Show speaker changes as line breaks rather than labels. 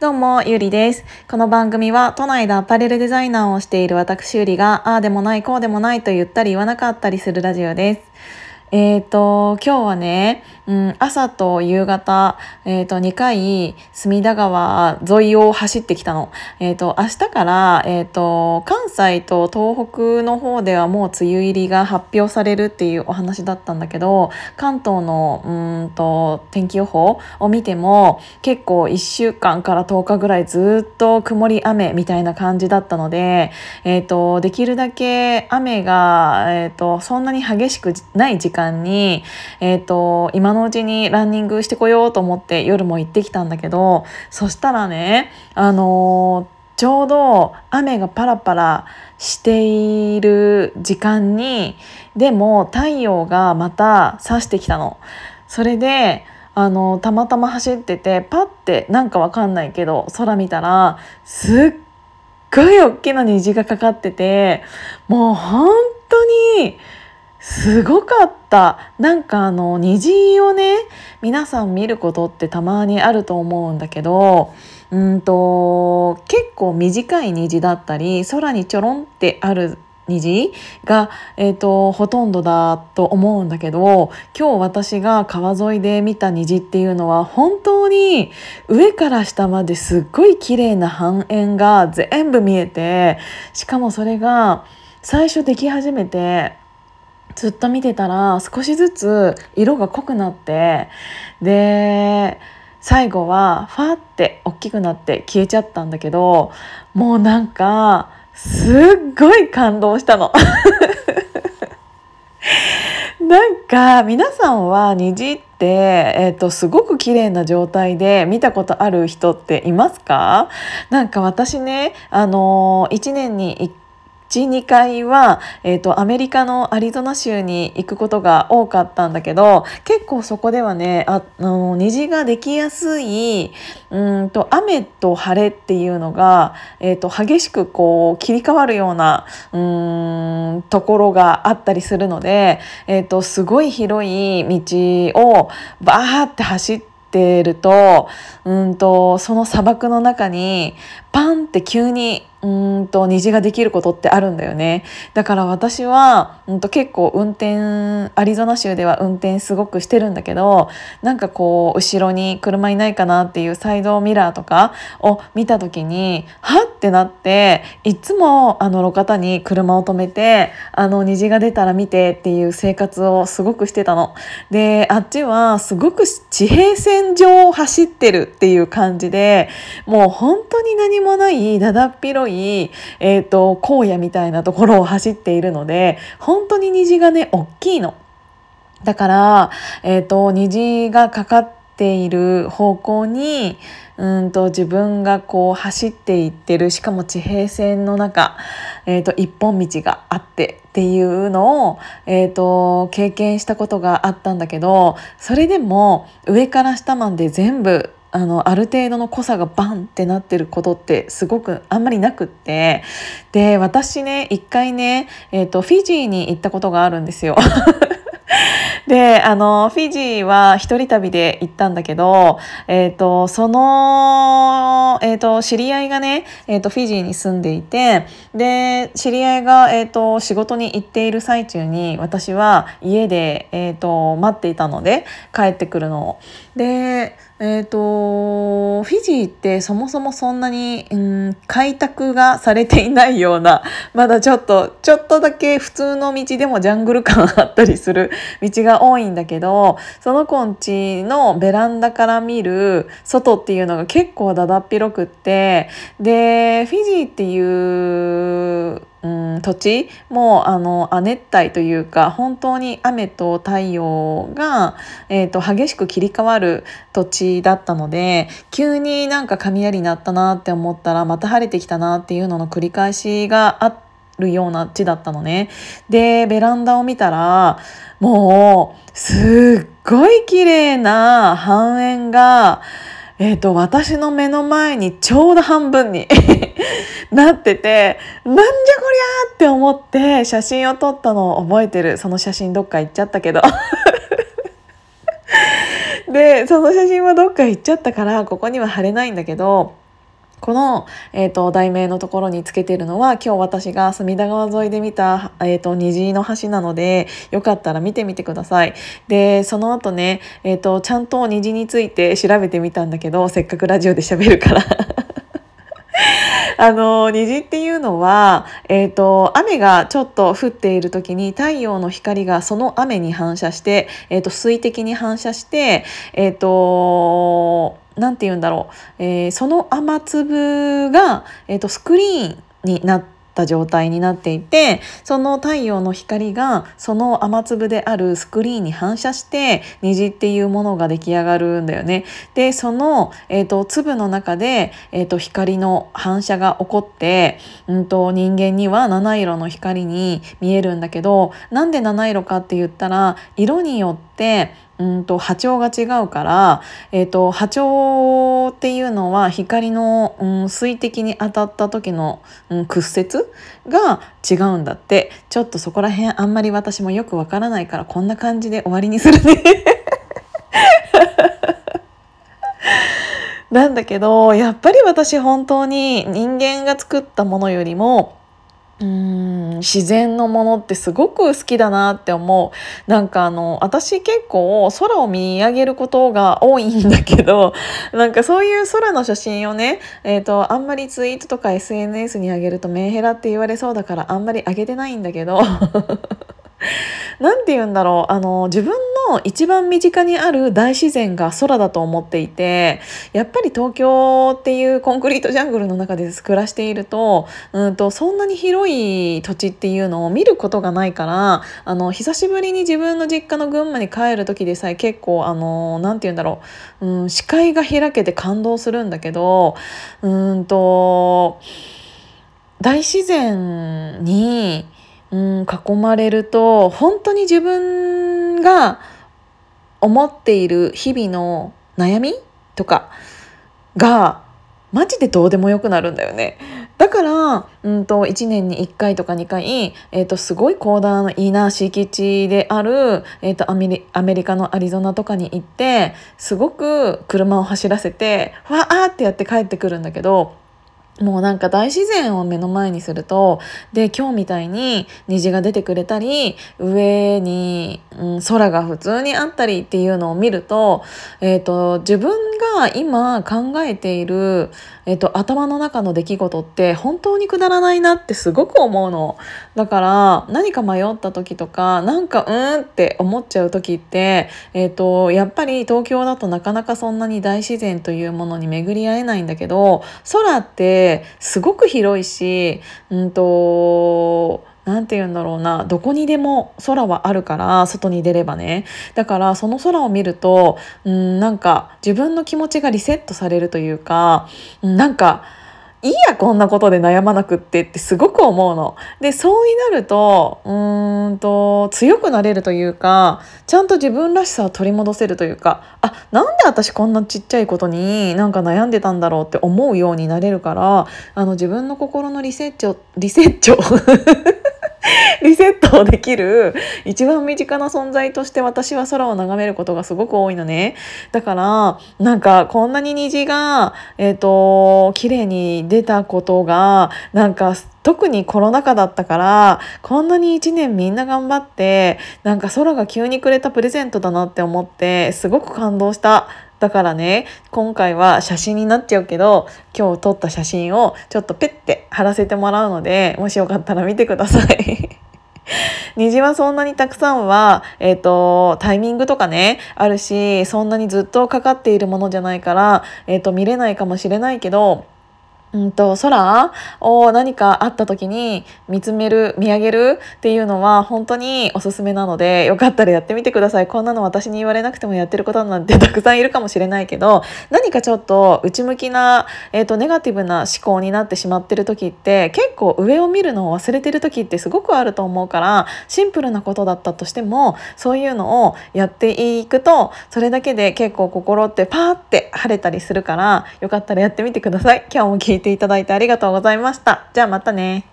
どうも、ゆりです。この番組は都内でアパレルデザイナーをしている私ゆりが、ああでもない、こうでもないと言ったり言わなかったりするラジオです。えっ、ー、と、今日はね、うん、朝と夕方、えっ、ー、と、2回、隅田川沿いを走ってきたの。えっ、ー、と、明日から、えっ、と、関西と東北の方ではもう梅雨入りが発表されるっていうお話だったんだけど、関東の、うんと、天気予報を見ても、結構1週間から10日ぐらいずっと曇り雨みたいな感じだったので、えっ、と、できるだけ雨が、えっ、と、そんなに激しくない時間間に、えっ、ー、と、今のうちにランニングしてこようと思って夜も行ってきたんだけど、そしたらね、あのー、ちょうど雨がパラパラしている時間に、でも太陽がまた差してきたの。それで、あのたまたま走っててパッてなんかわかんないけど空見たらすっごい大きな虹がかかっててもう本当にすごかった。なんかあの虹をね皆さん見ることってたまにあると思うんだけどうんと結構短い虹だったり空にちょろんってある虹が、えーと、ほとんどだと思うんだけど今日私が川沿いで見た虹っていうのは本当に上から下まですっごい綺麗な半円が全部見えてしかもそれが最初でき始めてずっと見てたら少しずつ色が濃くなってで最後はファーって大きくなって消えちゃったんだけどもうなんかすっごい感動したの。なんか皆さんは虹って、えーと、すごく綺麗な状態で見たことある人っていますか？なんか私ね、あのー、1年に1 12回は、えーと、アメリカのアリゾナ州に行くことが多かったんだけど結構そこではねあの虹ができやすいうんと雨と晴れっていうのが、えーと、激しくこう切り替わるようなうんところがあったりするので、えーと、すごい広い道をバーって走っててるとうんとその砂漠の中にパンって急にうんと虹ができることってあるんだよねだから私はうんと結構運転アリゾナ州では運転すごくしてるんだけどなんかこう後ろに車いないかなっていうサイドミラーとかを見た時にはってなっていつもあの路肩に車を止めてあの虹が出たら見てっていう生活をすごくしてたの。であっちはすごく地平線上を走ってるっていう感じでもう本当に何もないだだっ広い、えーと、荒野みたいなところを走っているので本当に虹がね大きいの。だから、えーと、虹がかかっている方向にうんと自分がこう走っていってるしかも地平線の中、えーと、一本道があってっていうのを、えーと経験したことがあったんだけどそれでも上から下まで全部あのある程度の濃さがバンってなってることってすごくあんまりなくってで私ね一回ね、えーと、フィジーに行ったことがあるんですよ。であのフィジーは一人旅で行ったんだけど、えーと、その、えーと、知り合いがね、えーと、フィジーに住んでいてで知り合いが、えー、と仕事に行っている最中に私は家で、えー、と待っていたので帰ってくるのを。でえーと、フィジーってそもそもそんなに、うん、開拓がされていないようなまだちょっとちょっとだけ普通の道でもジャングル感あったりする道が多いんだけどその子んちのベランダから見る外っていうのが結構だだっ広くってでフィジーっていう土地もあの亜熱帯というか本当に雨と太陽が、えーと、激しく切り替わる土地だったので急になんか雷になったなって思ったらまた晴れてきたなっていうのの繰り返しがあるような地だったのね。でベランダを見たらもうすっごい綺麗な半円がえーと、私の目の前にちょうど半分に なっててなんじゃこりゃって思って写真を撮ったのを覚えてる。その写真どっか行っちゃったけど。でその写真はどっか行っちゃったからここには貼れないんだけどこの、えーと、題名のところにつけてるのは今日私が隅田川沿いで見た、えーと、虹の橋なのでよかったら見てみてください。でその後ね、えーとちゃんと虹について調べてみたんだけどせっかくラジオで喋るから あの虹っていうのは、えーと、雨がちょっと降っている時に太陽の光がその雨に反射して、えーと、水滴に反射して、えーと、んて言うんだろう、えー、その雨粒が、えー、とスクリーンになってた状態になっていてその太陽の光がその雨粒であるスクリーンに反射して虹っていうものが出来上がるんだよね。でその、えーと、粒の中で、えーと、光の反射が起こって、うんと、人間には七色の光に見えるんだけどなんで七色かって言ったら色によってうんと波長が違うから、えーと、波長っていうのは光の、うん、水滴に当たった時の、うん、屈折が違うんだってちょっとそこら辺あんまり私もよくわからないからこんな感じで終わりにするね。なんだけどやっぱり私本当に人間が作ったものよりもうん自然のものってすごく好きだなって思う。なんかあの私結構空を見上げることが多いんだけど なんかそういう空の写真をね、えーと、あんまりツイートとか SNS に上げるとメンヘラって言われそうだからあんまり上げてないんだけど。何て言うんだろう。あの自分の一番身近にある大自然が空だと思っていてやっぱり東京っていうコンクリートジャングルの中で暮らしているとうんとそんなに広い土地っていうのを見ることがないからあの久しぶりに自分の実家の群馬に帰る時でさえ結構あの何て言うんだろう、うん、視界が開けて感動するんだけどうんと大自然にうん、囲まれると本当に自分が思っている日々の悩みとかがマジでどうでもよくなるんだよね。だから、うんと、1年に1回とか2回、えーと、すごい広大ないいな敷地である、えーと、アメリアメリカのアリゾナとかに行ってすごく車を走らせてわーってやって帰ってくるんだけどもうなんか大自然を目の前にするとで今日みたいに虹が出てくれたり上に、うん、空が普通にあったりっていうのを見ると,、えーと、自分が今考えている、えーと、頭の中の出来事って本当にくだらないなってすごく思うの。だから何か迷った時とかなんかうんって思っちゃう時って、えーとやっぱり東京だとなかなかそんなに大自然というものに巡り合えないんだけど空ってすごく広いしうんと何て言うんだろうなどこにでも空はあるから外に出ればね。だからその空を見るとうんなんか自分の気持ちがリセットされるというかなんかいいやこんなことで悩まなくってってすごく思うの。でそうになるとうーんと強くなれるというかちゃんと自分らしさを取り戻せるというかあなんで私こんなちっちゃいことになんか悩んでたんだろうって思うようになれるからあの自分の心のリセッチョリセッチョ リセットできる一番身近な存在として私は空を眺めることがすごく多いのね。だからなんかこんなに虹がえっ、ー、と綺麗に出たことがなんか特にコロナ禍だったからこんなに1年みんな頑張ってなんか空が急にくれたプレゼントだなって思ってすごく感動した。だからね今回は写真になっちゃうけど今日撮った写真をちょっとペッて貼らせてもらうのでもしよかったら見てください。虹はそんなにたくさんは、えーと、タイミングとかねあるしそんなにずっとかかっているものじゃないから、えーと見れないかもしれないけどうんと空を何かあった時に見つめる見上げるっていうのは本当におすすめなのでよかったらやってみてくださいこんなの私に言われなくてもやってることなんて たくさんいるかもしれないけど何かちょっと内向きな、えーと、ネガティブな思考になってしまってる時って結構上を見るのを忘れてる時ってすごくあると思うからシンプルなことだったとしてもそういうのをやっていくとそれだけで結構心ってパーって晴れたりするからよかったらやってみてください。今日も聞いていただいてありがとうございました。じゃあまたね。